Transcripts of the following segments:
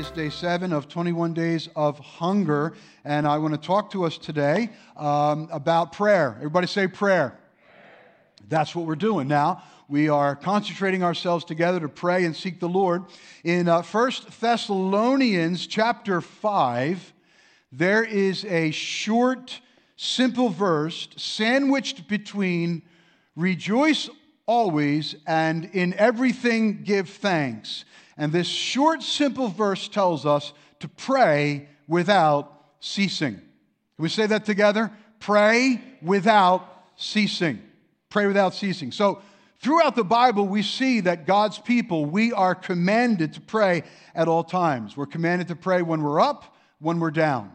is day seven of 21 days of hunger, and I want to talk to us today um, about prayer. Everybody say prayer. That's what we're doing now. We are concentrating ourselves together to pray and seek the Lord. In uh, 1 Thessalonians chapter 5, there is a short, simple verse sandwiched between rejoice always and in everything give thanks. And this short, simple verse tells us to pray without ceasing. Can we say that together? Pray without ceasing. Pray without ceasing. So, throughout the Bible, we see that God's people, we are commanded to pray at all times. We're commanded to pray when we're up, when we're down,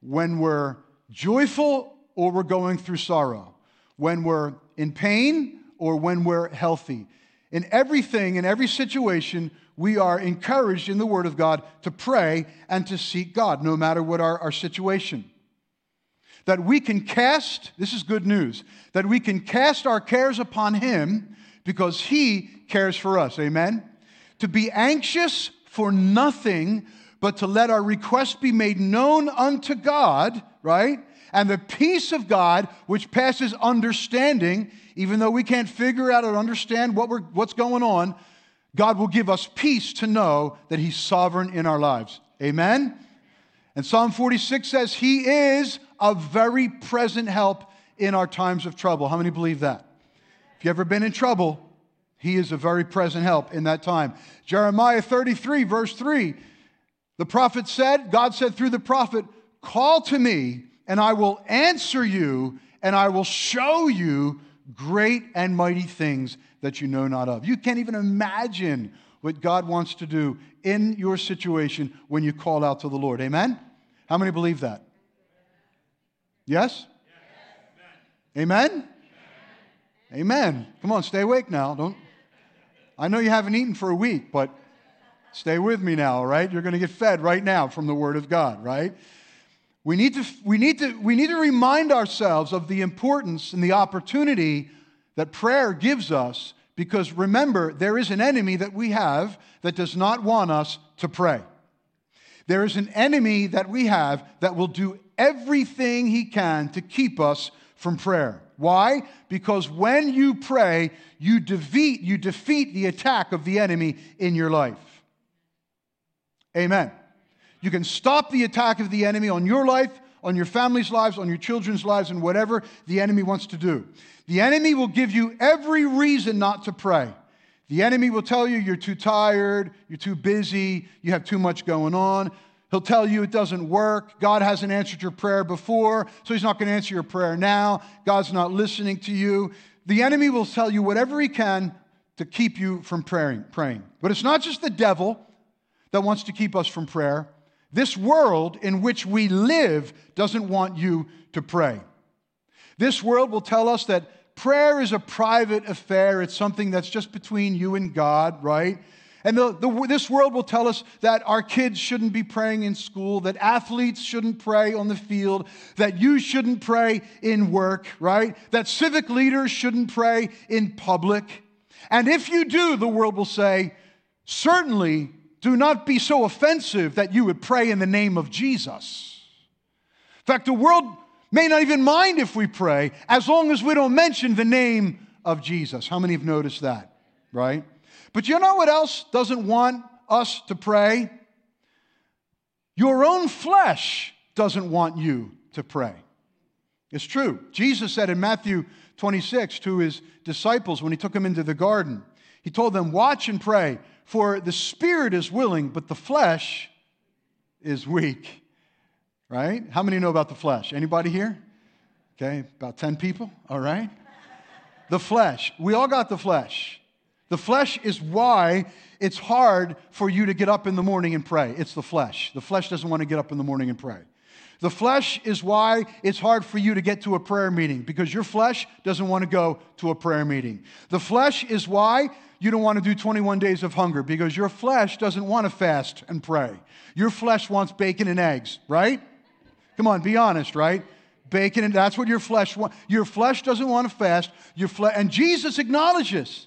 when we're joyful or we're going through sorrow, when we're in pain or when we're healthy. In everything, in every situation, we are encouraged in the Word of God to pray and to seek God, no matter what our, our situation. That we can cast, this is good news, that we can cast our cares upon Him because He cares for us. Amen? To be anxious for nothing, but to let our requests be made known unto God, right? And the peace of God, which passes understanding, even though we can't figure out or understand what we're, what's going on, God will give us peace to know that He's sovereign in our lives. Amen? And Psalm 46 says, He is a very present help in our times of trouble. How many believe that? If you've ever been in trouble, He is a very present help in that time. Jeremiah 33, verse 3, the prophet said, God said through the prophet, Call to me, and I will answer you, and I will show you great and mighty things that you know not of. You can't even imagine what God wants to do in your situation when you call out to the Lord. Amen? How many believe that? Yes? yes. Amen? Amen? Amen. Come on, stay awake now. Don't I know you haven't eaten for a week, but stay with me now, all right? You're going to get fed right now from the word of God, right? We need, to, we, need to, we need to remind ourselves of the importance and the opportunity that prayer gives us because remember, there is an enemy that we have that does not want us to pray. There is an enemy that we have that will do everything he can to keep us from prayer. Why? Because when you pray, you defeat, you defeat the attack of the enemy in your life. Amen. You can stop the attack of the enemy on your life, on your family's lives, on your children's lives, and whatever the enemy wants to do. The enemy will give you every reason not to pray. The enemy will tell you you're too tired, you're too busy, you have too much going on. He'll tell you it doesn't work. God hasn't answered your prayer before, so he's not going to answer your prayer now. God's not listening to you. The enemy will tell you whatever he can to keep you from praying, praying. But it's not just the devil that wants to keep us from prayer. This world in which we live doesn't want you to pray. This world will tell us that prayer is a private affair, it's something that's just between you and God, right? And the, the, this world will tell us that our kids shouldn't be praying in school, that athletes shouldn't pray on the field, that you shouldn't pray in work, right? That civic leaders shouldn't pray in public. And if you do, the world will say, certainly do not be so offensive that you would pray in the name of Jesus. In fact, the world may not even mind if we pray as long as we don't mention the name of Jesus. How many have noticed that? Right? But you know what else doesn't want us to pray? Your own flesh doesn't want you to pray. It's true. Jesus said in Matthew 26 to his disciples when he took them into the garden, he told them, Watch and pray, for the spirit is willing, but the flesh is weak. Right? How many know about the flesh? Anybody here? Okay, about 10 people. All right. The flesh. We all got the flesh. The flesh is why it's hard for you to get up in the morning and pray. It's the flesh. The flesh doesn't want to get up in the morning and pray. The flesh is why it's hard for you to get to a prayer meeting because your flesh doesn't want to go to a prayer meeting. The flesh is why you don't want to do 21 days of hunger because your flesh doesn't want to fast and pray. Your flesh wants bacon and eggs, right? Come on, be honest, right? Bacon and that's what your flesh wants. Your flesh doesn't want to fast. Your flesh and Jesus acknowledges.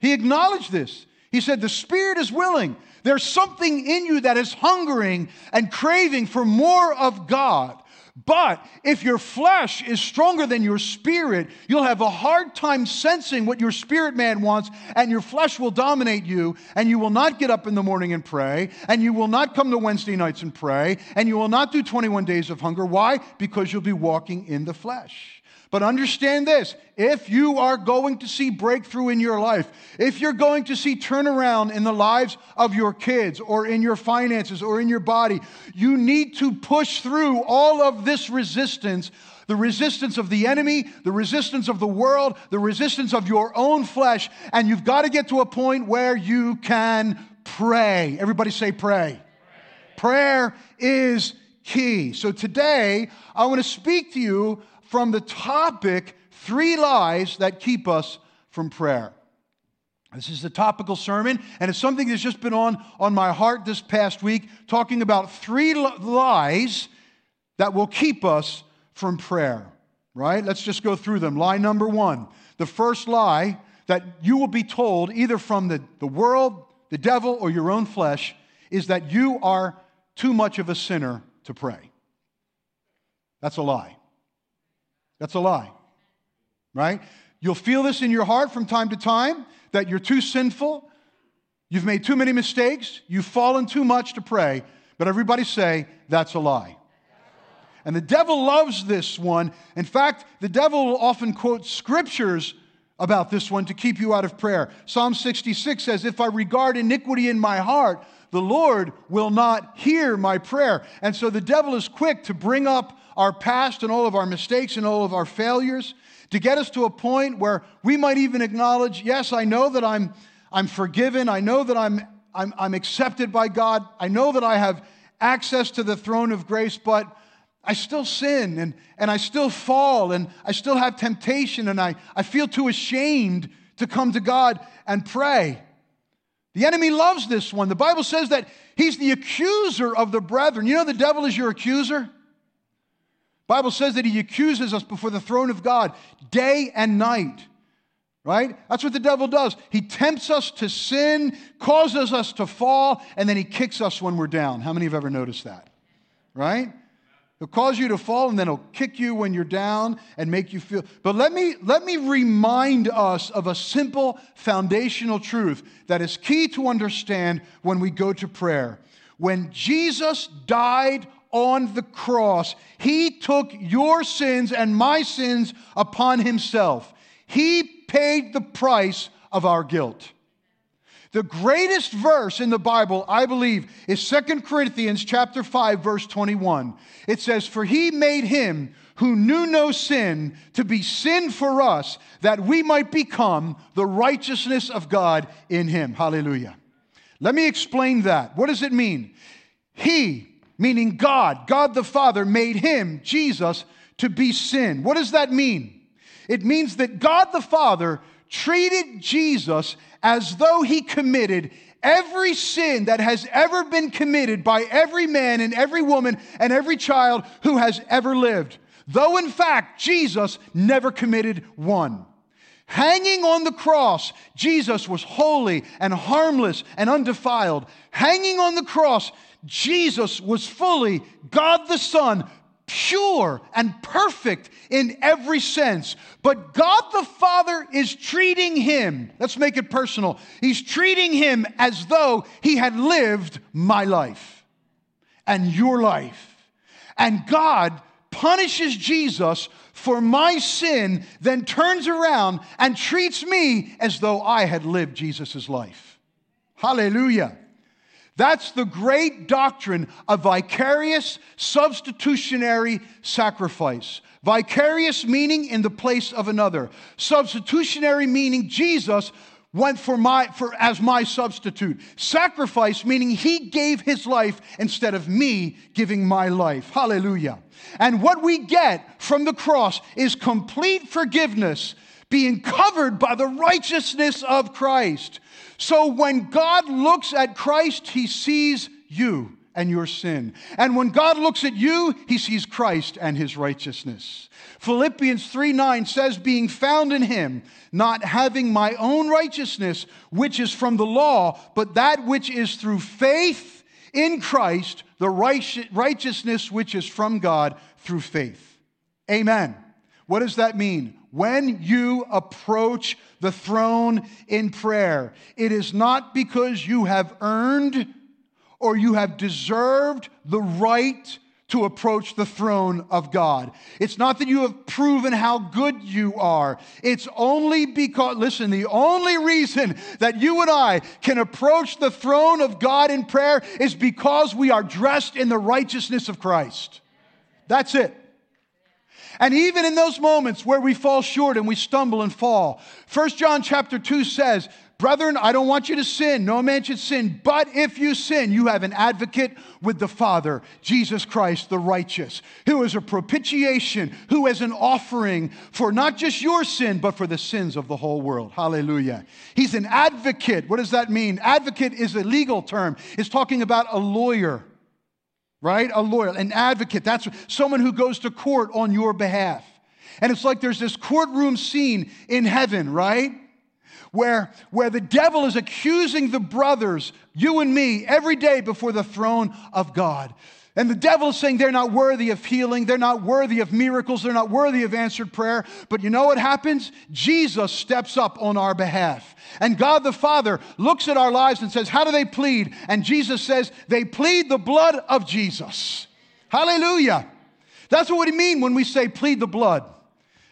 He acknowledged this. He said, The spirit is willing. There's something in you that is hungering and craving for more of God. But if your flesh is stronger than your spirit, you'll have a hard time sensing what your spirit man wants, and your flesh will dominate you, and you will not get up in the morning and pray, and you will not come to Wednesday nights and pray, and you will not do 21 days of hunger. Why? Because you'll be walking in the flesh. But understand this if you are going to see breakthrough in your life, if you're going to see turnaround in the lives of your kids or in your finances or in your body, you need to push through all of this resistance the resistance of the enemy, the resistance of the world, the resistance of your own flesh, and you've got to get to a point where you can pray. Everybody say, pray. pray. Prayer is key. So today, I want to speak to you from the topic Three Lies That Keep Us from Prayer. This is a topical sermon, and it's something that's just been on, on my heart this past week, talking about three lies that will keep us from prayer. Right? Let's just go through them. Lie number one the first lie that you will be told, either from the, the world, the devil, or your own flesh, is that you are too much of a sinner to pray. That's a lie. That's a lie, right? You'll feel this in your heart from time to time that you're too sinful, you've made too many mistakes, you've fallen too much to pray, but everybody say, that's a lie. And the devil loves this one. In fact, the devil will often quote scriptures about this one to keep you out of prayer. Psalm 66 says, If I regard iniquity in my heart, the Lord will not hear my prayer. And so the devil is quick to bring up our past and all of our mistakes and all of our failures to get us to a point where we might even acknowledge, yes, I know that I'm, I'm forgiven. I know that I'm, I'm, I'm accepted by God. I know that I have access to the throne of grace, but I still sin and, and I still fall and I still have temptation and I, I feel too ashamed to come to God and pray. The enemy loves this one. The Bible says that he's the accuser of the brethren. You know the devil is your accuser? Bible says that he accuses us before the throne of God day and night. Right? That's what the devil does. He tempts us to sin, causes us to fall, and then he kicks us when we're down. How many have ever noticed that? Right? He'll cause you to fall and then he'll kick you when you're down and make you feel. But let me, let me remind us of a simple foundational truth that is key to understand when we go to prayer. When Jesus died on the cross, he took your sins and my sins upon himself. He paid the price of our guilt. The greatest verse in the Bible, I believe, is Second Corinthians chapter 5 verse 21. It says, "For he made him who knew no sin to be sin for us that we might become the righteousness of God in him." Hallelujah. Let me explain that. What does it mean? He meaning God, God the Father, made him, Jesus, to be sin. What does that mean? It means that God the Father treated Jesus as though he committed every sin that has ever been committed by every man and every woman and every child who has ever lived. Though in fact, Jesus never committed one. Hanging on the cross, Jesus was holy and harmless and undefiled. Hanging on the cross, Jesus was fully God the Son, pure and perfect in every sense. But God the Father is treating him, let's make it personal, He's treating him as though he had lived my life and your life. And God punishes Jesus for my sin, then turns around and treats me as though I had lived Jesus' life. Hallelujah. That's the great doctrine of vicarious substitutionary sacrifice. Vicarious meaning in the place of another. Substitutionary meaning Jesus went for my for as my substitute. Sacrifice meaning he gave his life instead of me giving my life. Hallelujah. And what we get from the cross is complete forgiveness being covered by the righteousness of Christ. So when God looks at Christ, he sees you and your sin. And when God looks at you, he sees Christ and his righteousness. Philippians 3 9 says, Being found in him, not having my own righteousness, which is from the law, but that which is through faith in Christ, the righteousness which is from God through faith. Amen. What does that mean? When you approach the throne in prayer, it is not because you have earned or you have deserved the right to approach the throne of God. It's not that you have proven how good you are. It's only because, listen, the only reason that you and I can approach the throne of God in prayer is because we are dressed in the righteousness of Christ. That's it. And even in those moments where we fall short and we stumble and fall, 1 John chapter 2 says, Brethren, I don't want you to sin. No man should sin. But if you sin, you have an advocate with the Father, Jesus Christ, the righteous, who is a propitiation, who is an offering for not just your sin, but for the sins of the whole world. Hallelujah. He's an advocate. What does that mean? Advocate is a legal term, it's talking about a lawyer, right? A lawyer, an advocate. That's someone who goes to court on your behalf. And it's like there's this courtroom scene in heaven, right? where, where the devil is accusing the brothers, you and me, every day before the throne of God. And the devil is saying they're not worthy of healing, they're not worthy of miracles, they're not worthy of answered prayer. But you know what happens? Jesus steps up on our behalf. And God the Father looks at our lives and says, How do they plead? And Jesus says, They plead the blood of Jesus. Hallelujah. That's what we mean when we say plead the blood.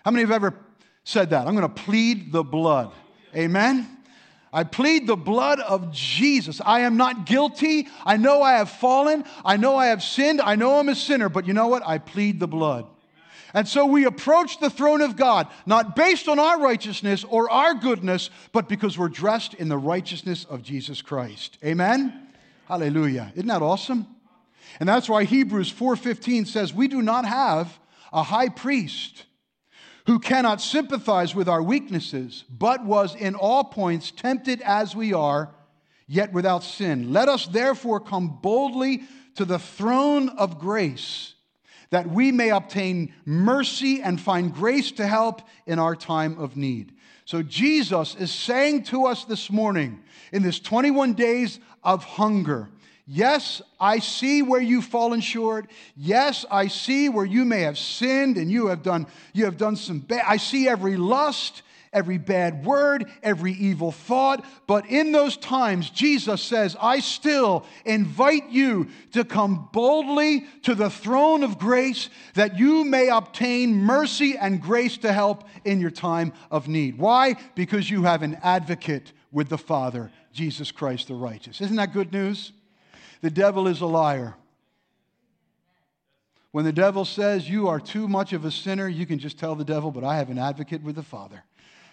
How many have ever said that? I'm going to plead the blood. Amen? I plead the blood of Jesus. I am not guilty. I know I have fallen. I know I have sinned. I know I'm a sinner, but you know what? I plead the blood. And so we approach the throne of God, not based on our righteousness or our goodness, but because we're dressed in the righteousness of Jesus Christ. Amen? Hallelujah. Isn't that awesome? And that's why Hebrews 4:15 says, "We do not have a high priest who cannot sympathize with our weaknesses, but was in all points tempted as we are, yet without sin. Let us therefore come boldly to the throne of grace, that we may obtain mercy and find grace to help in our time of need. So, Jesus is saying to us this morning, in this 21 days of hunger, Yes, I see where you've fallen short. Yes, I see where you may have sinned and you have done you have done some bad. I see every lust, every bad word, every evil thought, but in those times Jesus says, "I still invite you to come boldly to the throne of grace that you may obtain mercy and grace to help in your time of need." Why? Because you have an advocate with the Father, Jesus Christ the righteous. Isn't that good news? The devil is a liar. When the devil says you are too much of a sinner, you can just tell the devil, but I have an advocate with the Father.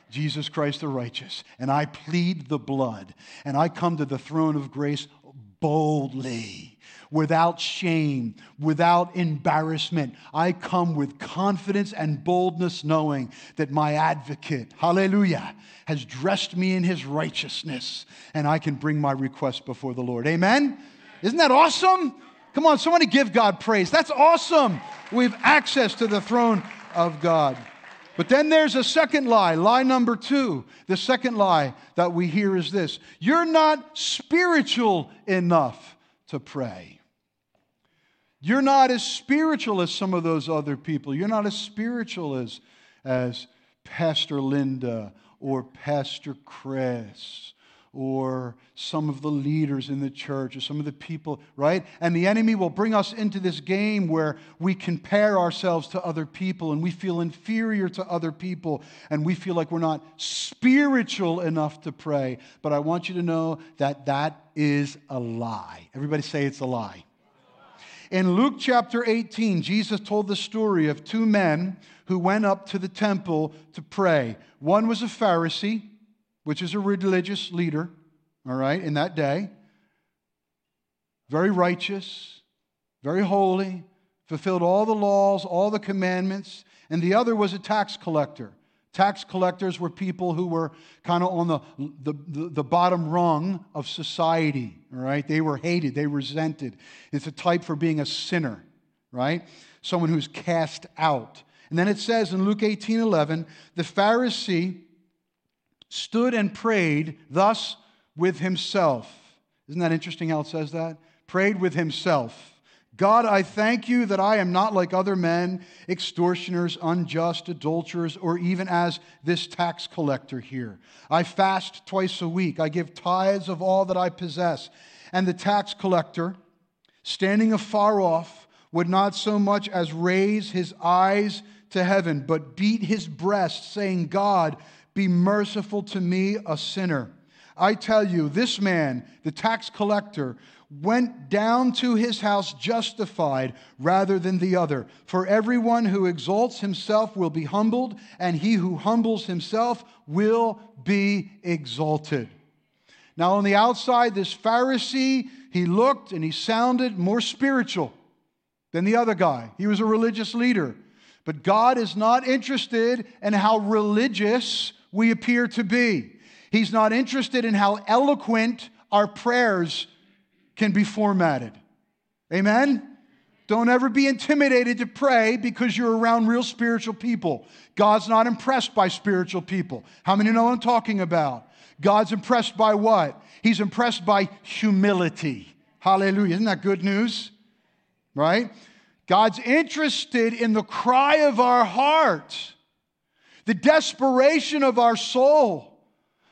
Jesus Christ the righteous, and I plead the blood, and I come to the throne of grace boldly, without shame, without embarrassment. I come with confidence and boldness, knowing that my advocate, hallelujah, has dressed me in his righteousness, and I can bring my request before the Lord. Amen? Isn't that awesome? Come on, somebody give God praise. That's awesome. We have access to the throne of God. But then there's a second lie, lie number two. The second lie that we hear is this you're not spiritual enough to pray. You're not as spiritual as some of those other people. You're not as spiritual as, as Pastor Linda or Pastor Chris or some of the leaders in the church or some of the people, right? And the enemy will bring us into this game where we compare ourselves to other people and we feel inferior to other people and we feel like we're not spiritual enough to pray. But I want you to know that that is a lie. Everybody say it's a lie. In Luke chapter 18, Jesus told the story of two men who went up to the temple to pray. One was a Pharisee which is a religious leader, all right, in that day. Very righteous, very holy, fulfilled all the laws, all the commandments. And the other was a tax collector, Tax collectors were people who were kind of on the, the, the, bottom rung of society, all right? They were hated, they resented. It's a type for being a sinner, right? Someone who's cast out. And then it says in Luke 18 11, the Pharisee stood and prayed thus with himself. Isn't that interesting how it says that? Prayed with himself. God, I thank you that I am not like other men, extortioners, unjust, adulterers, or even as this tax collector here. I fast twice a week. I give tithes of all that I possess. And the tax collector, standing afar off, would not so much as raise his eyes to heaven, but beat his breast, saying, God, be merciful to me, a sinner. I tell you, this man, the tax collector, went down to his house justified rather than the other. For everyone who exalts himself will be humbled, and he who humbles himself will be exalted. Now, on the outside, this Pharisee, he looked and he sounded more spiritual than the other guy. He was a religious leader. But God is not interested in how religious we appear to be. He's not interested in how eloquent our prayers can be formatted. Amen? Don't ever be intimidated to pray because you're around real spiritual people. God's not impressed by spiritual people. How many know what I'm talking about? God's impressed by what? He's impressed by humility. Hallelujah. Isn't that good news? Right? God's interested in the cry of our heart, the desperation of our soul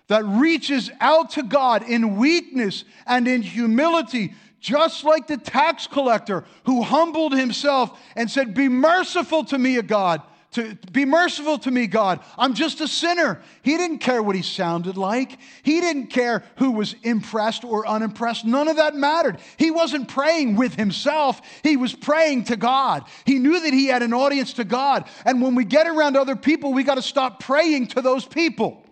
that reaches out to God in weakness and in humility, just like the tax collector who humbled himself and said, Be merciful to me, O God to be merciful to me, God. I'm just a sinner. He didn't care what he sounded like. He didn't care who was impressed or unimpressed. None of that mattered. He wasn't praying with himself, he was praying to God. He knew that he had an audience to God. And when we get around other people, we got to stop praying to those people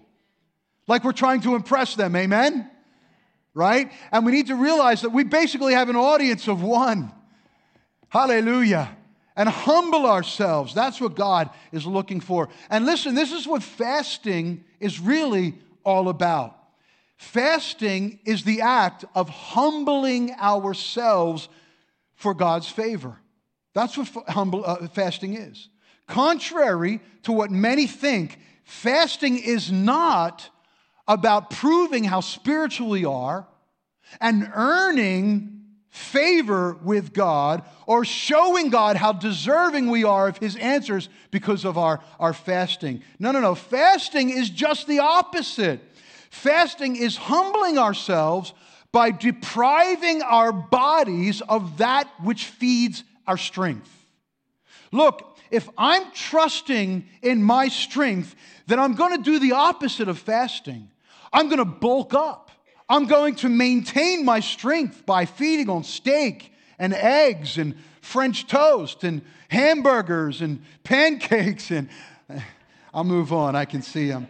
like we're trying to impress them. Amen? Right? And we need to realize that we basically have an audience of one. Hallelujah and humble ourselves. That's what God is looking for. And listen, this is what fasting is really all about. Fasting is the act of humbling ourselves for God's favor. That's what humble, uh, fasting is. Contrary to what many think, fasting is not about proving how spiritual we are and earning favor with God or showing God how deserving we are of His answers because of our, our fasting. No, no, no. Fasting is just the opposite. Fasting is humbling ourselves by depriving our bodies of that which feeds our strength. Look, if I'm trusting in my strength, then I'm going to do the opposite of fasting. I'm going to bulk up. I'm going to maintain my strength by feeding on steak and eggs and French toast and hamburgers and pancakes and I'll move on. I can see them.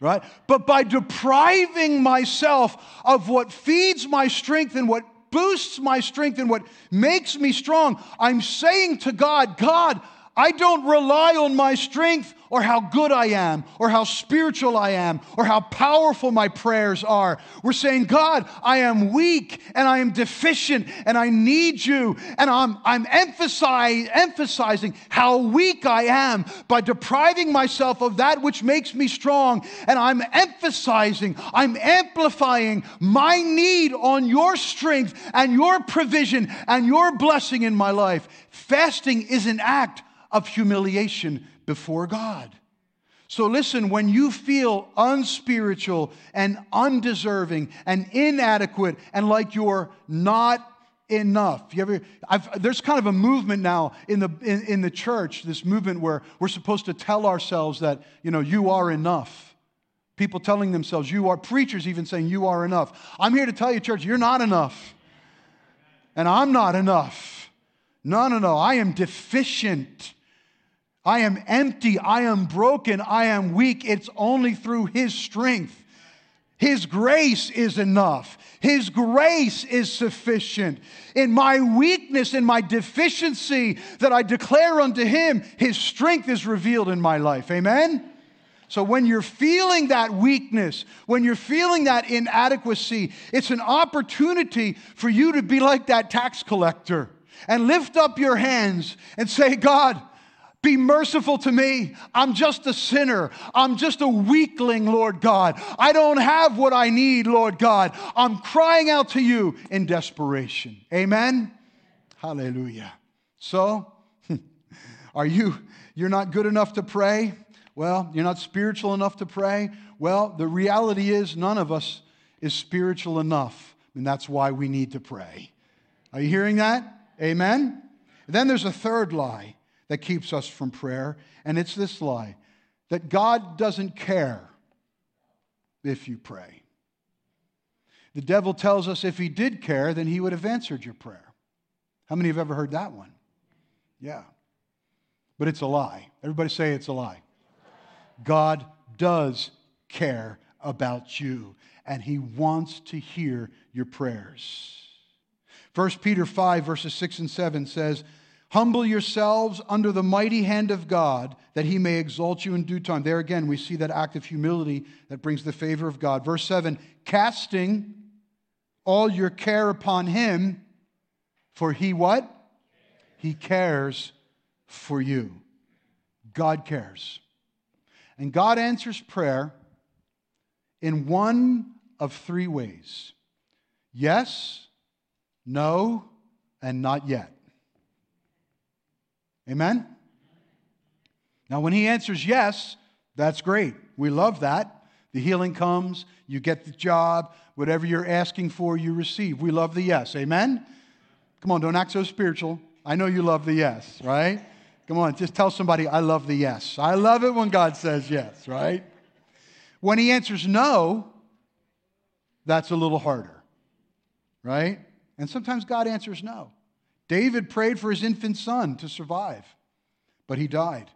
Right? But by depriving myself of what feeds my strength and what boosts my strength and what makes me strong, I'm saying to God, God, I don't rely on my strength or how good I am, or how spiritual I am, or how powerful my prayers are. We're saying, God, I am weak and I am deficient and I need you. And I'm, I'm emphasize, emphasizing how weak I am by depriving myself of that which makes me strong. And I'm emphasizing, I'm amplifying my need on your strength and your provision and your blessing in my life. Fasting is an act of humiliation before God. So listen, when you feel unspiritual and undeserving and inadequate and like you're not enough. You ever, I've, there's kind of a movement now in the, in, in the church, this movement where we're supposed to tell ourselves that, you know, you are enough. People telling themselves, you are, preachers even saying, you are enough. I'm here to tell you, church, you're not enough. And I'm not enough. No, no, no. I am deficient. I am empty. I am broken. I am weak. It's only through His strength. His grace is enough. His grace is sufficient. In my weakness, in my deficiency that I declare unto Him, His strength is revealed in my life. Amen? So when you're feeling that weakness, when you're feeling that inadequacy, it's an opportunity for you to be like that tax collector and lift up your hands and say, God, be merciful to me. I'm just a sinner. I'm just a weakling, Lord God. I don't have what I need, Lord God. I'm crying out to you in desperation. Amen? Hallelujah. So, are you, you're not good enough to pray? Well, you're not spiritual enough to pray? Well, the reality is none of us is spiritual enough, and that's why we need to pray. Are you hearing that? Amen? Then there's a third lie that keeps us from prayer, and it's this lie that God doesn't care if you pray. The devil tells us if he did care, then he would have answered your prayer. How many have ever heard that one? Yeah. But it's a lie. Everybody say it's a lie. God does care about you, and he wants to hear your prayers. 1 Peter 5, verses 6 and 7 says, Humble yourselves under the mighty hand of God, that he may exalt you in due time. There again, we see that act of humility that brings the favor of God. Verse 7 casting all your care upon him, for he what? He cares for you. God cares. And God answers prayer in one of three ways yes, no, and not yet. Amen? Now, when he answers yes, that's great. We love that. The healing comes, you get the job, whatever you're asking for, you receive. We love the yes. Amen? Come on, don't act so spiritual. I know you love the yes, right? Come on, just tell somebody, I love the yes. I love it when God says yes, right? When he answers no, that's a little harder, right? And sometimes God answers no. David prayed for his infant son to survive, but he died.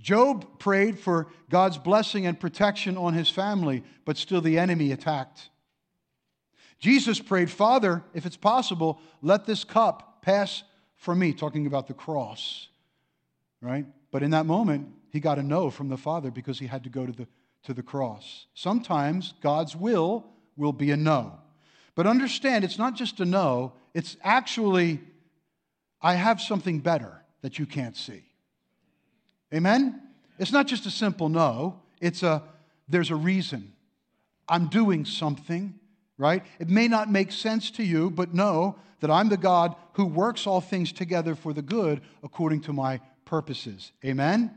Job prayed for God's blessing and protection on his family, but still the enemy attacked. Jesus prayed, Father, if it's possible, let this cup pass from me, talking about the cross, right? But in that moment, he got a no from the Father because he had to go to the, to the cross. Sometimes God's will will be a no. But understand, it's not just a no, it's actually I have something better that you can't see. Amen? It's not just a simple no, it's a there's a reason. I'm doing something, right? It may not make sense to you, but know that I'm the God who works all things together for the good according to my purposes. Amen?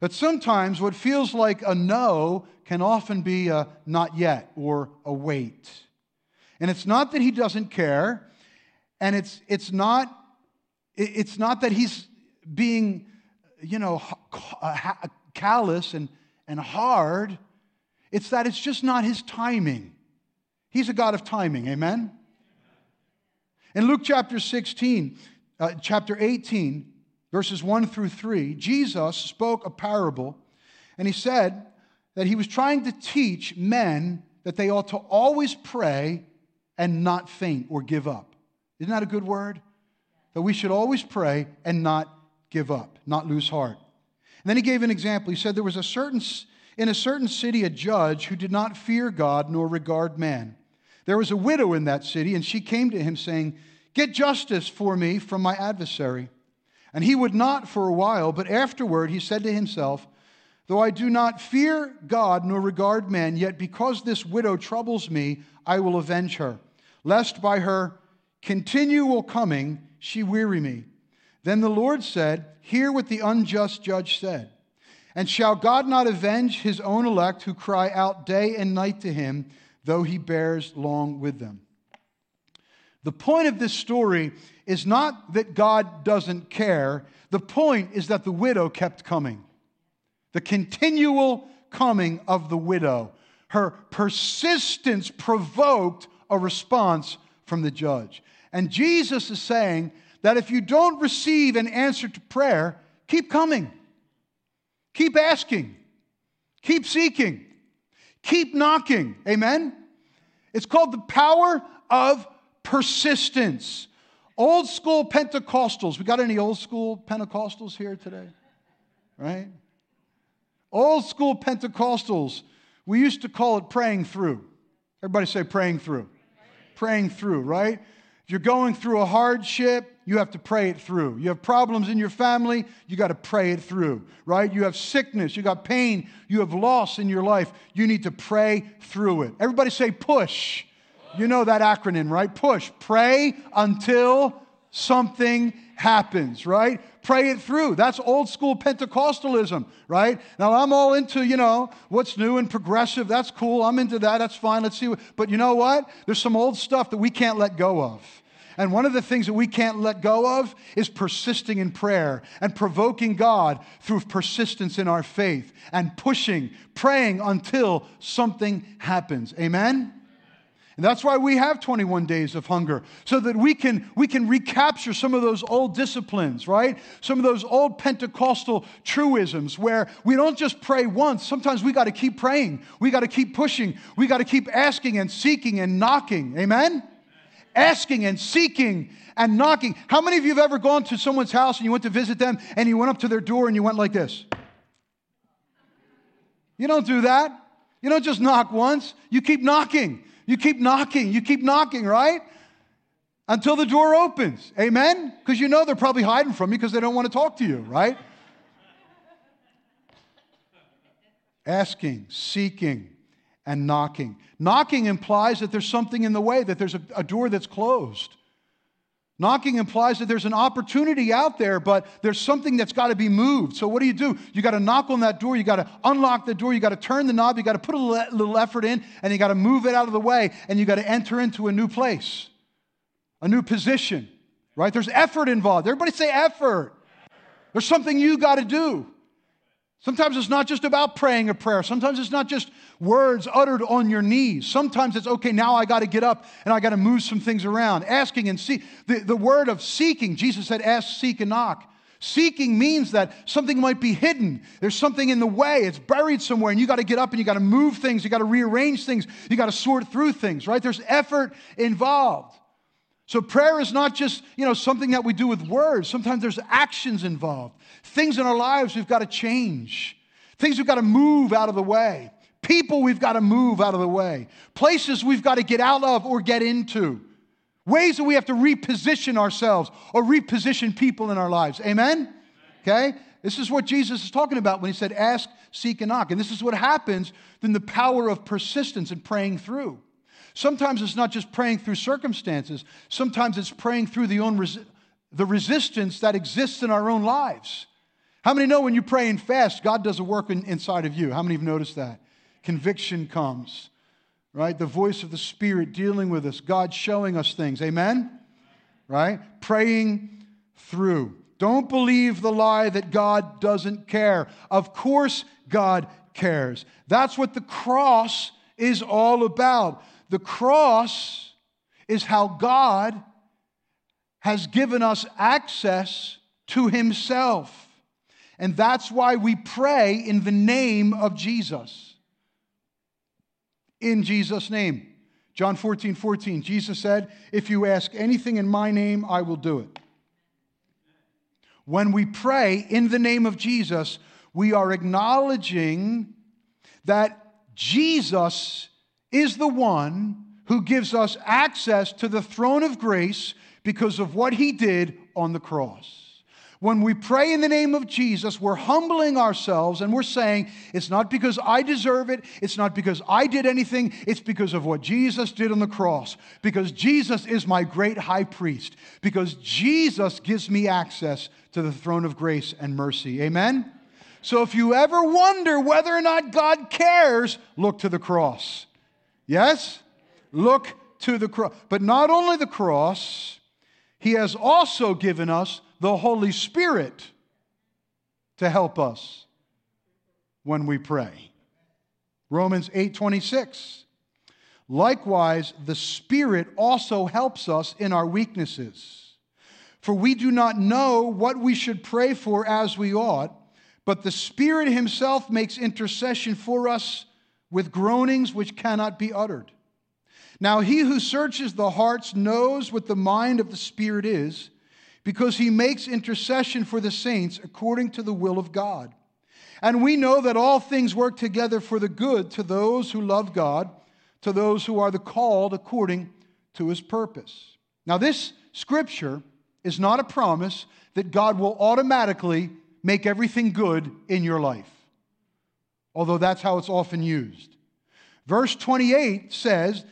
But sometimes what feels like a no can often be a not yet or a wait. And it's not that he doesn't care, and it's, it's, not, it's not that he's being, you know, callous and, and hard. It's that it's just not his timing. He's a God of timing, amen? In Luke chapter 16, uh, chapter 18, verses 1 through 3, Jesus spoke a parable, and he said that he was trying to teach men that they ought to always pray and not faint or give up. Isn't that a good word? That we should always pray and not give up, not lose heart. And then he gave an example. He said there was a certain in a certain city a judge who did not fear God nor regard man. There was a widow in that city, and she came to him saying, Get justice for me from my adversary. And he would not for a while, but afterward he said to himself, Though I do not fear God nor regard man, yet because this widow troubles me, I will avenge her, lest by her continual coming, she weary me. Then the Lord said, Hear what the unjust judge said. And shall God not avenge his own elect who cry out day and night to him, though he bears long with them? The point of this story is not that God doesn't care. The point is that the widow kept coming. The continual coming of the widow. Her persistence provoked a response from the judge. And Jesus is saying that if you don't receive an answer to prayer, keep coming, keep asking, keep seeking, Keep knocking. Amen? It's called the power of persistence. Old school Pentecostals. We got any old school Pentecostals here today? Right? Old school Pentecostals, we used to call it praying through. Everybody say praying through. Praying through, right? You're going through a hardship, you have to pray it through. You have problems in your family, you got to pray it through, right? You have sickness, you got pain, you have loss in your life, you need to pray through it. Everybody say push. You know that acronym, right? Push. Pray until something happens, right? Pray it through. That's old school Pentecostalism, right? Now I'm all into, you know, what's new and progressive. That's cool. I'm into that. That's fine. Let's see. What, but you know what? There's some old stuff that we can't let go of. And one of the things that we can't let go of is persisting in prayer and provoking God through persistence in our faith and pushing, praying until something happens. Amen? And that's why we have 21 days of hunger, so that we can, we can recapture some of those old disciplines, right? Some of those old Pentecostal truisms where we don't just pray once. Sometimes we got to keep praying. We got to keep pushing. We got to keep asking and seeking and knocking. Amen? Asking and seeking and knocking. How many of you have ever gone to someone's house and you went to visit them and you went up to their door and you went like this? You don't do that. You don't just knock once, you keep knocking. You keep knocking, you keep knocking, right? Until the door opens. Amen? Because you know they're probably hiding from you because they don't want to talk to you, right? Asking, seeking, and knocking. Knocking implies that there's something in the way, that there's a, a door that's closed. Knocking implies that there's an opportunity out there, but there's something that's got to be moved. So, what do you do? You got to knock on that door, you got to unlock the door, you got to turn the knob, you got to put a little effort in, and you got to move it out of the way, and you got to enter into a new place, a new position, right? There's effort involved. Everybody say effort. There's something you got to do. Sometimes it's not just about praying a prayer. Sometimes it's not just words uttered on your knees. Sometimes it's, okay, now I got to get up and I got to move some things around. Asking and see. The, the word of seeking, Jesus said, ask, seek, and knock. Seeking means that something might be hidden. There's something in the way. It's buried somewhere, and you got to get up and you got to move things. You got to rearrange things. You got to sort through things, right? There's effort involved. So prayer is not just, you know, something that we do with words. Sometimes there's actions involved. Things in our lives we've got to change. Things we've got to move out of the way. People we've got to move out of the way. Places we've got to get out of or get into. Ways that we have to reposition ourselves or reposition people in our lives. Amen? Okay? This is what Jesus is talking about when he said, ask, seek, and knock. And this is what happens in the power of persistence and praying through. Sometimes it's not just praying through circumstances, sometimes it's praying through the, own resi- the resistance that exists in our own lives. How many know when you pray and fast, God does a work in, inside of you? How many have noticed that? Conviction comes, right? The voice of the Spirit dealing with us, God showing us things. Amen? Right? Praying through. Don't believe the lie that God doesn't care. Of course, God cares. That's what the cross is all about. The cross is how God has given us access to Himself. And that's why we pray in the name of Jesus. In Jesus' name. John 14, 14, Jesus said, If you ask anything in my name, I will do it. When we pray in the name of Jesus, we are acknowledging that Jesus is the one who gives us access to the throne of grace because of what he did on the cross. When we pray in the name of Jesus, we're humbling ourselves and we're saying, it's not because I deserve it, it's not because I did anything, it's because of what Jesus did on the cross. Because Jesus is my great high priest. Because Jesus gives me access to the throne of grace and mercy. Amen? So if you ever wonder whether or not God cares, look to the cross. Yes? Look to the cross. But not only the cross, He has also given us the Holy Spirit to help us when we pray. Romans 8:26. Likewise, the Spirit also helps us in our weaknesses. For we do not know what we should pray for as we ought, but the Spirit Himself makes intercession for us with groanings which cannot be uttered. Now, he who searches the hearts knows what the mind of the Spirit is, because he makes intercession for the saints according to the will of God. And we know that all things work together for the good to those who love God, to those who are the called according to his purpose. Now, this scripture is not a promise that God will automatically make everything good in your life, although that's how it's often used. Verse 28 says,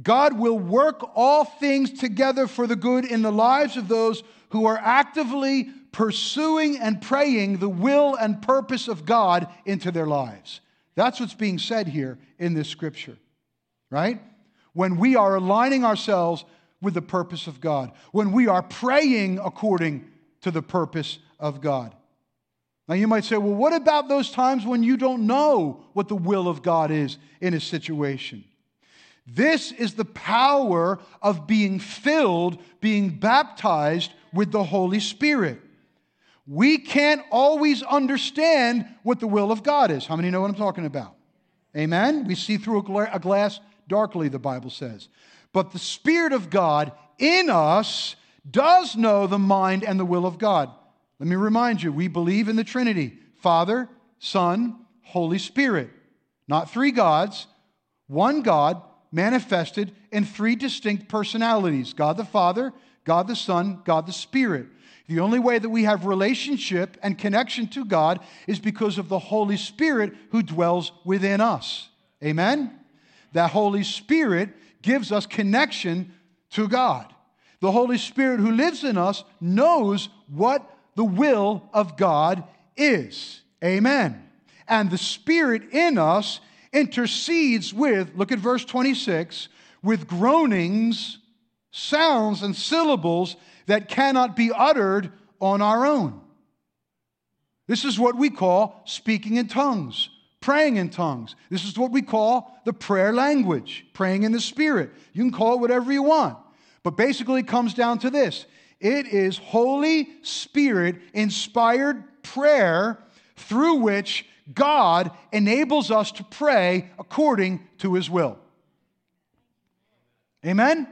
God will work all things together for the good in the lives of those who are actively pursuing and praying the will and purpose of God into their lives. That's what's being said here in this scripture, right? When we are aligning ourselves with the purpose of God, when we are praying according to the purpose of God. Now, you might say, well, what about those times when you don't know what the will of God is in a situation? This is the power of being filled, being baptized with the Holy Spirit. We can't always understand what the will of God is. How many know what I'm talking about? Amen? We see through a glass darkly, the Bible says. But the Spirit of God in us does know the mind and the will of God. Let me remind you we believe in the Trinity Father, Son, Holy Spirit. Not three gods, one God manifested in three distinct personalities God the Father, God the Son, God the Spirit. The only way that we have relationship and connection to God is because of the Holy Spirit who dwells within us. Amen? That Holy Spirit gives us connection to God. The Holy Spirit who lives in us knows what the will of God is. Amen. And the Spirit in us intercedes with, look at verse 26, with groanings, sounds, and syllables that cannot be uttered on our own. This is what we call speaking in tongues, praying in tongues. This is what we call the prayer language, praying in the Spirit. You can call it whatever you want. But basically, it comes down to this it is Holy Spirit inspired prayer through which God enables us to pray according to his will. Amen?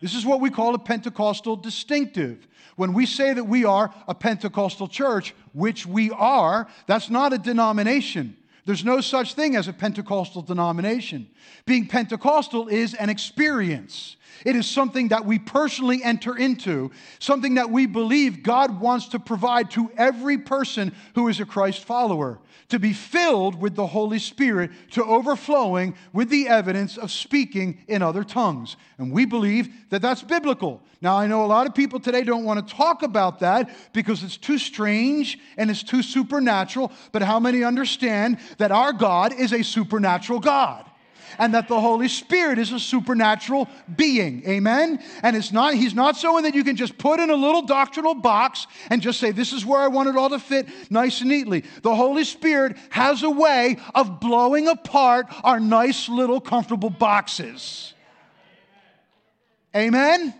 This is what we call a Pentecostal distinctive. When we say that we are a Pentecostal church, which we are, that's not a denomination. There's no such thing as a Pentecostal denomination. Being Pentecostal is an experience. It is something that we personally enter into, something that we believe God wants to provide to every person who is a Christ follower to be filled with the Holy Spirit to overflowing with the evidence of speaking in other tongues. And we believe that that's biblical. Now, I know a lot of people today don't want to talk about that because it's too strange and it's too supernatural, but how many understand that our God is a supernatural God? and that the Holy Spirit is a supernatural being. Amen? And it's not, he's not someone that you can just put in a little doctrinal box and just say, this is where I want it all to fit nice and neatly. The Holy Spirit has a way of blowing apart our nice little comfortable boxes. Amen?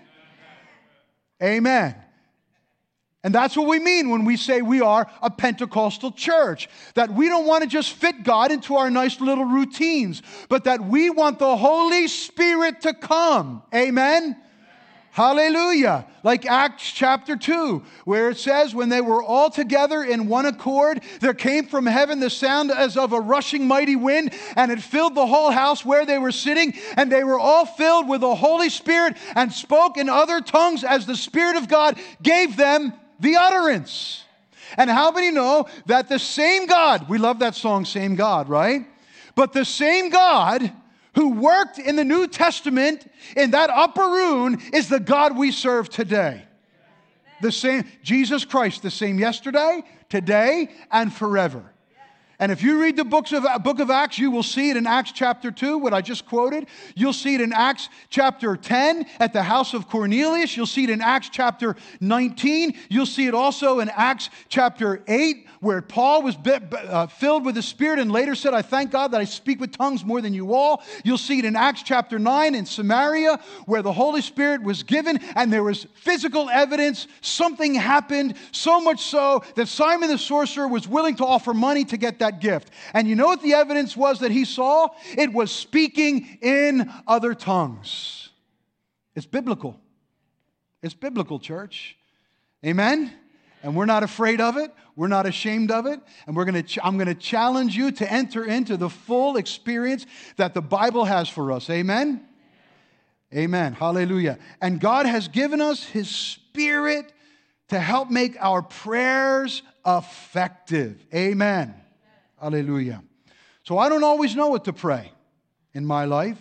Amen. And that's what we mean when we say we are a Pentecostal church. That we don't want to just fit God into our nice little routines, but that we want the Holy Spirit to come. Amen? Hallelujah. Like Acts chapter 2, where it says, When they were all together in one accord, there came from heaven the sound as of a rushing mighty wind, and it filled the whole house where they were sitting, and they were all filled with the Holy Spirit and spoke in other tongues as the Spirit of God gave them the utterance. And how many know that the same God, we love that song, Same God, right? But the same God who worked in the New Testament in that upper room is the God we serve today. The same, Jesus Christ, the same yesterday, today, and forever. And if you read the books of, book of Acts, you will see it in Acts chapter 2, what I just quoted. You'll see it in Acts chapter 10 at the house of Cornelius. You'll see it in Acts chapter 19. You'll see it also in Acts chapter 8, where Paul was uh, filled with the Spirit and later said, I thank God that I speak with tongues more than you all. You'll see it in Acts chapter 9 in Samaria, where the Holy Spirit was given and there was physical evidence. Something happened, so much so that Simon the sorcerer was willing to offer money to get that that gift. And you know what the evidence was that he saw? It was speaking in other tongues. It's biblical. It's biblical, church. Amen? And we're not afraid of it. We're not ashamed of it. And we're gonna ch- I'm going to challenge you to enter into the full experience that the Bible has for us. Amen? Amen. Hallelujah. And God has given us His Spirit to help make our prayers effective. Amen. Hallelujah. So I don't always know what to pray in my life.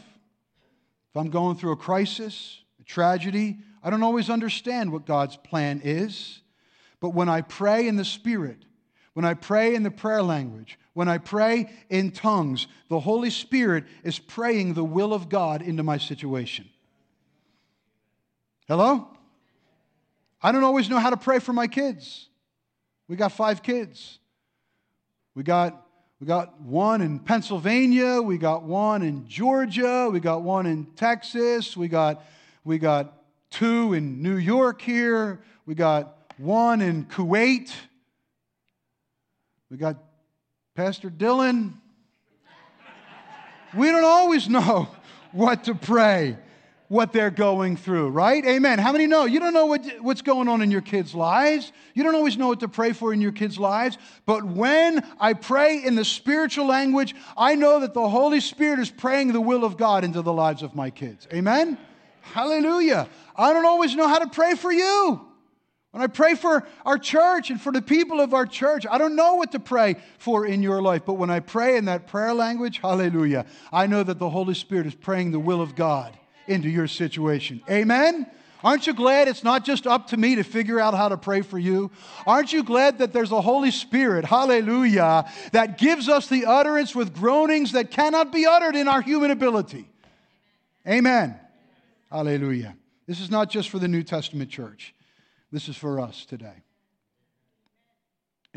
If I'm going through a crisis, a tragedy, I don't always understand what God's plan is. But when I pray in the Spirit, when I pray in the prayer language, when I pray in tongues, the Holy Spirit is praying the will of God into my situation. Hello? I don't always know how to pray for my kids. We got five kids. We got, we got one in Pennsylvania, we got one in Georgia, we got one in Texas, we got, we got two in New York here, we got one in Kuwait. We got Pastor Dylan. We don't always know what to pray, what they're going through, right? Amen. How many know? You don't know what, what's going on in your kids' lives. You don't always know what to pray for in your kids' lives. But when I pray in the spiritual language, I know that the Holy Spirit is praying the will of God into the lives of my kids. Amen. Hallelujah. I don't always know how to pray for you. When I pray for our church and for the people of our church, I don't know what to pray for in your life, but when I pray in that prayer language, hallelujah, I know that the Holy Spirit is praying the will of God into your situation. Amen? Aren't you glad it's not just up to me to figure out how to pray for you? Aren't you glad that there's a Holy Spirit, hallelujah, that gives us the utterance with groanings that cannot be uttered in our human ability? Amen. Hallelujah. This is not just for the New Testament church. This is for us today.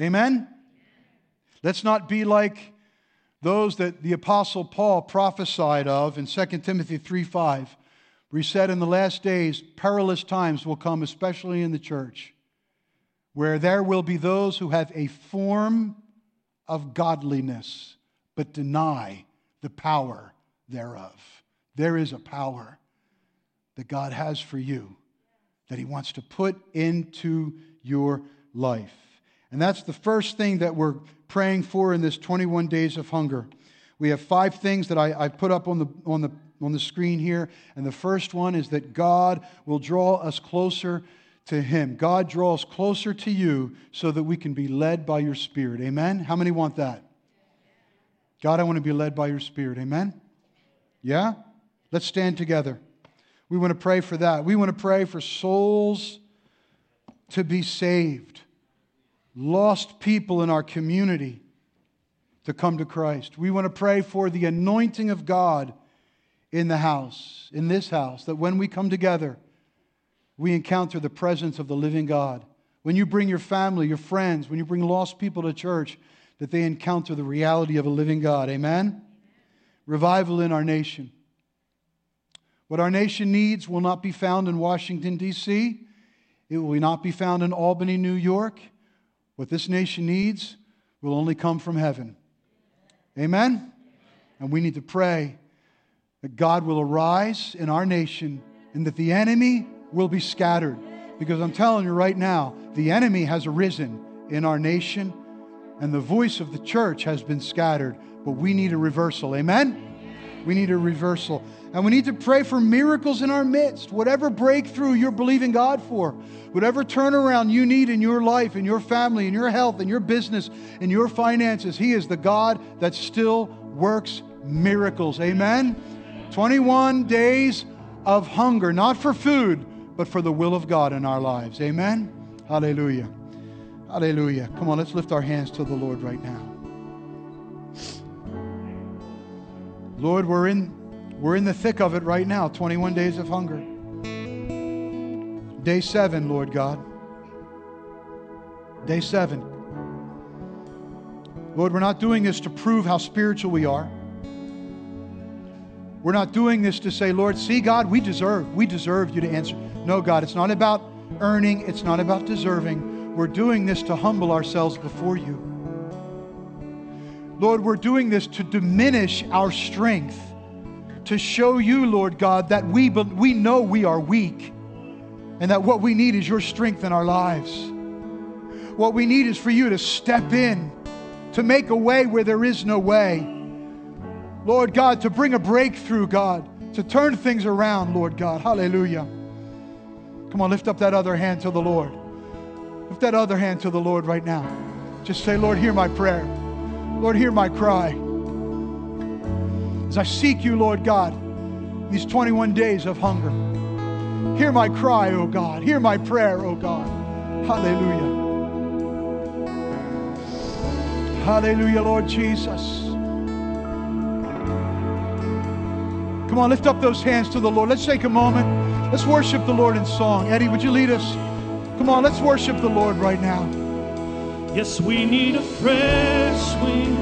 Amen? Let's not be like those that the Apostle Paul prophesied of in 2 Timothy 3 5, he said, In the last days, perilous times will come, especially in the church, where there will be those who have a form of godliness, but deny the power thereof. There is a power that God has for you that He wants to put into your life. And that's the first thing that we're praying for in this 21 days of hunger. We have five things that I, I put up on the, on, the, on the screen here. And the first one is that God will draw us closer to Him. God draws closer to you so that we can be led by your Spirit. Amen? How many want that? God, I want to be led by your Spirit. Amen? Yeah? Let's stand together. We want to pray for that. We want to pray for souls to be saved, lost people in our community to come to Christ. We want to pray for the anointing of God in the house, in this house, that when we come together, we encounter the presence of the living God. When you bring your family, your friends, when you bring lost people to church, that they encounter the reality of a living God. Amen? Revival in our nation. What our nation needs will not be found in Washington, D.C., it will not be found in Albany, New York. What this nation needs will only come from heaven. Amen? And we need to pray that God will arise in our nation and that the enemy will be scattered. Because I'm telling you right now, the enemy has arisen in our nation and the voice of the church has been scattered, but we need a reversal. Amen? We need a reversal. And we need to pray for miracles in our midst. Whatever breakthrough you're believing God for, whatever turnaround you need in your life, in your family, in your health, in your business, in your finances, He is the God that still works miracles. Amen? 21 days of hunger, not for food, but for the will of God in our lives. Amen? Hallelujah. Hallelujah. Come on, let's lift our hands to the Lord right now. Lord, we're in we're in the thick of it right now 21 days of hunger. Day seven, Lord God. Day seven. Lord, we're not doing this to prove how spiritual we are. We're not doing this to say, Lord, see, God, we deserve, we deserve you to answer. No, God, it's not about earning, it's not about deserving. We're doing this to humble ourselves before you. Lord, we're doing this to diminish our strength, to show you, Lord God, that we, we know we are weak and that what we need is your strength in our lives. What we need is for you to step in, to make a way where there is no way. Lord God, to bring a breakthrough, God, to turn things around, Lord God. Hallelujah. Come on, lift up that other hand to the Lord. Lift that other hand to the Lord right now. Just say, Lord, hear my prayer. Lord, hear my cry. As I seek you, Lord God, these 21 days of hunger. Hear my cry, O oh God. Hear my prayer, O oh God. Hallelujah. Hallelujah, Lord Jesus. Come on, lift up those hands to the Lord. Let's take a moment. Let's worship the Lord in song. Eddie, would you lead us? Come on, let's worship the Lord right now. Yes, we need a fresh wind.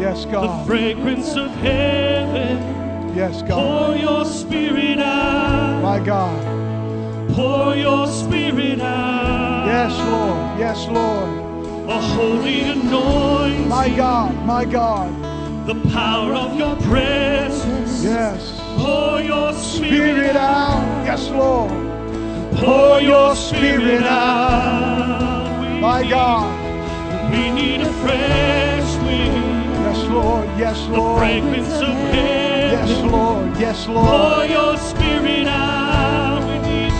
Yes, God. The fragrance of heaven. Yes, God. Pour your spirit out. My God. Pour your spirit out. Yes, Lord. Yes, Lord. A holy anointing. My God. My God. The power of your presence. Yes. Pour your spirit, spirit out. Yes, Lord. Pour your spirit out. My God. We need a fresh wind. Yes, Lord. Yes, Lord. The fragrance of heaven. Yes, Lord. Yes, Lord. Pour your spirit out. We need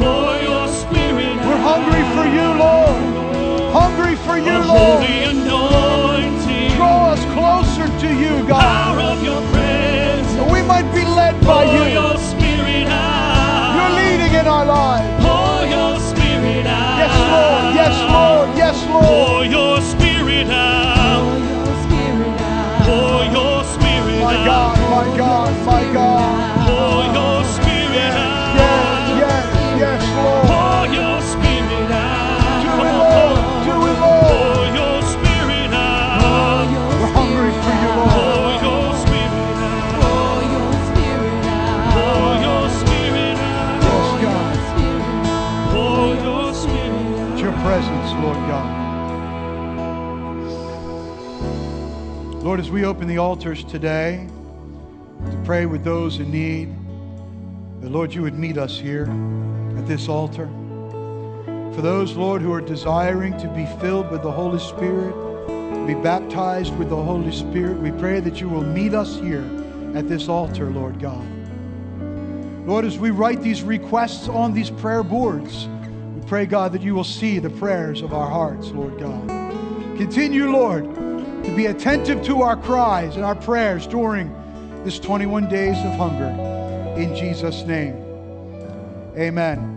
pour your spirit We're hungry for you, Lord. Hungry for you, Lord. To you, God. Power of your presence. That we might be led by you. your spirit out. You're leading in our lives. Pour your spirit out. Yes, Lord. Yes, Lord. Yes, Lord. Pour your spirit out. Pour your spirit My out. God, my God, my God. Lord, as we open the altars today to pray with those in need, that Lord, you would meet us here at this altar. For those, Lord, who are desiring to be filled with the Holy Spirit, be baptized with the Holy Spirit, we pray that you will meet us here at this altar, Lord God. Lord, as we write these requests on these prayer boards, we pray, God, that you will see the prayers of our hearts, Lord God. Continue, Lord, to be attentive to our cries and our prayers during this 21 days of hunger. In Jesus' name, amen.